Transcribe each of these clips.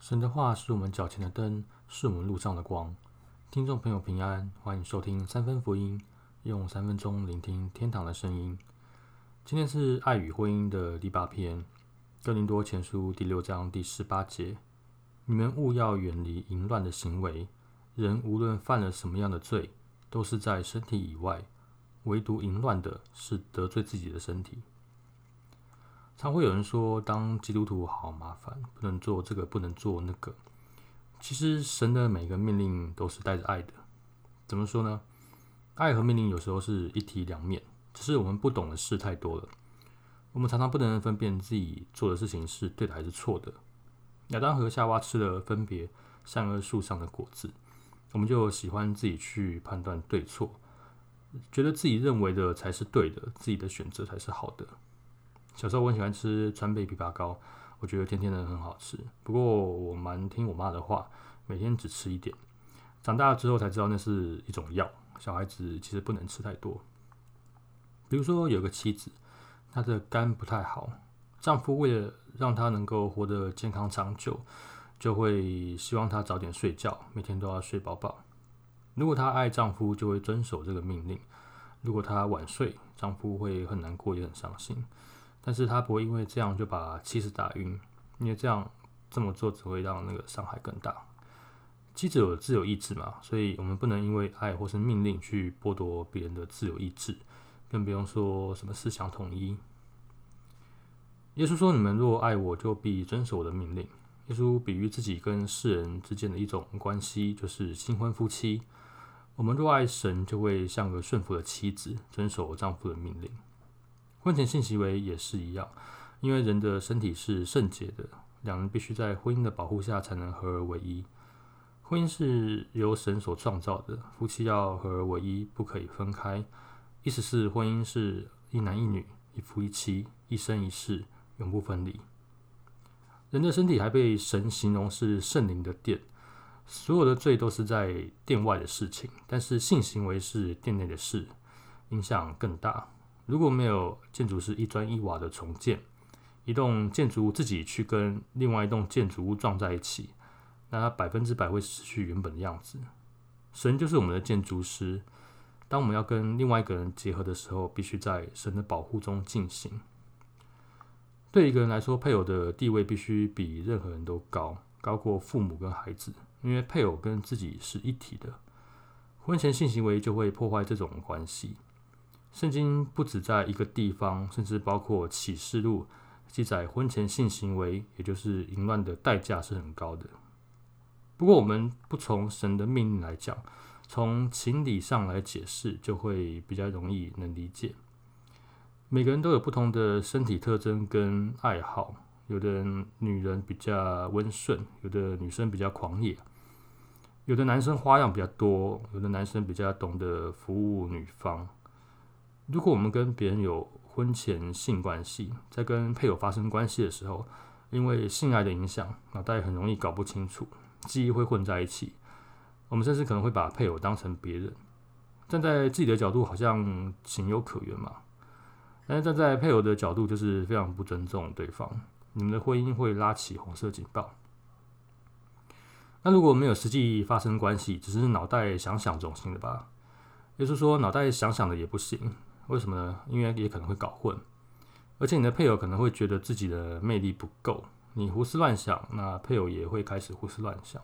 神的话是我们脚前的灯，是我们路上的光。听众朋友平安，欢迎收听三分福音，用三分钟聆听天堂的声音。今天是爱与婚姻的第八篇，哥林多前书第六章第十八节：你们务要远离淫乱的行为。人无论犯了什么样的罪，都是在身体以外；唯独淫乱的，是得罪自己的身体。常会有人说，当基督徒好麻烦，不能做这个，不能做那个。其实神的每个命令都是带着爱的。怎么说呢？爱和命令有时候是一体两面，只是我们不懂的事太多了。我们常常不能分辨自己做的事情是对的还是错的。亚当和夏娃吃了分别善恶树上的果子，我们就喜欢自己去判断对错，觉得自己认为的才是对的，自己的选择才是好的。小时候我很喜欢吃川贝枇杷膏，我觉得甜甜的很好吃。不过我蛮听我妈的话，每天只吃一点。长大之后才知道那是一种药，小孩子其实不能吃太多。比如说有个妻子，她的肝不太好，丈夫为了让她能够活得健康长久，就会希望她早点睡觉，每天都要睡饱饱。如果她爱丈夫，就会遵守这个命令；如果她晚睡，丈夫会很难过，也很伤心。但是他不会因为这样就把妻子打晕，因为这样这么做只会让那个伤害更大。妻子有自由意志嘛，所以我们不能因为爱或是命令去剥夺别人的自由意志，更不用说什么思想统一。耶稣说：“你们若爱我，就必遵守我的命令。”耶稣比喻自己跟世人之间的一种关系，就是新婚夫妻。我们若爱神，就会像个顺服的妻子，遵守丈夫的命令。婚前性行为也是一样，因为人的身体是圣洁的，两人必须在婚姻的保护下才能合而为一。婚姻是由神所创造的，夫妻要合而为一，不可以分开。意思是婚姻是一男一女，一夫一妻，一生一世，永不分离。人的身体还被神形容是圣灵的殿，所有的罪都是在殿外的事情，但是性行为是殿内的事，影响更大。如果没有建筑师一砖一瓦的重建，一栋建筑物自己去跟另外一栋建筑物撞在一起，那它百分之百会失去原本的样子。神就是我们的建筑师，当我们要跟另外一个人结合的时候，必须在神的保护中进行。对一个人来说，配偶的地位必须比任何人都高，高过父母跟孩子，因为配偶跟自己是一体的。婚前性行为就会破坏这种关系。圣经不止在一个地方，甚至包括启示录记载婚前性行为，也就是淫乱的代价是很高的。不过，我们不从神的命令来讲，从情理上来解释，就会比较容易能理解。每个人都有不同的身体特征跟爱好，有的女人比较温顺，有的女生比较狂野，有的男生花样比较多，有的男生比较懂得服务女方。如果我们跟别人有婚前性关系，在跟配偶发生关系的时候，因为性爱的影响，脑袋很容易搞不清楚，记忆会混在一起。我们甚至可能会把配偶当成别人。站在自己的角度，好像情有可原嘛。但是站在配偶的角度，就是非常不尊重对方。你们的婚姻会拉起红色警报。那如果没有实际发生关系，只是脑袋想想总行的吧？也就是说，脑袋想想的也不行。为什么呢？因为也可能会搞混，而且你的配偶可能会觉得自己的魅力不够，你胡思乱想，那配偶也会开始胡思乱想。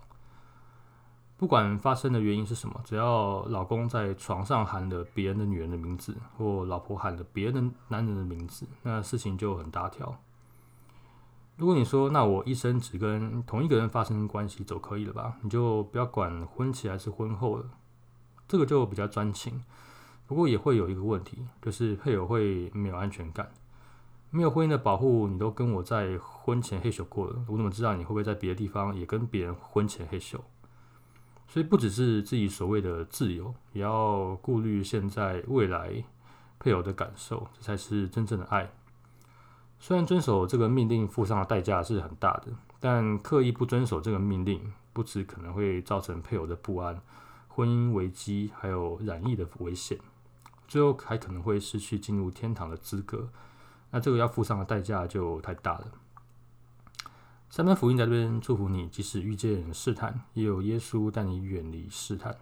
不管发生的原因是什么，只要老公在床上喊了别人的女人的名字，或老婆喊了别人男人的名字，那事情就很大条。如果你说那我一生只跟同一个人发生关系，走可以了吧？你就不要管婚前还是婚后了，这个就比较专情。不过也会有一个问题，就是配偶会没有安全感，没有婚姻的保护，你都跟我在婚前黑咻过了，我怎么知道你会不会在别的地方也跟别人婚前黑咻？所以不只是自己所谓的自由，也要顾虑现在未来配偶的感受，这才是真正的爱。虽然遵守这个命令付上的代价是很大的，但刻意不遵守这个命令，不止可能会造成配偶的不安、婚姻危机，还有染疫的危险。最后还可能会失去进入天堂的资格，那这个要付上的代价就太大了。三班福音在这边祝福你，即使遇见试探，也有耶稣带你远离试探。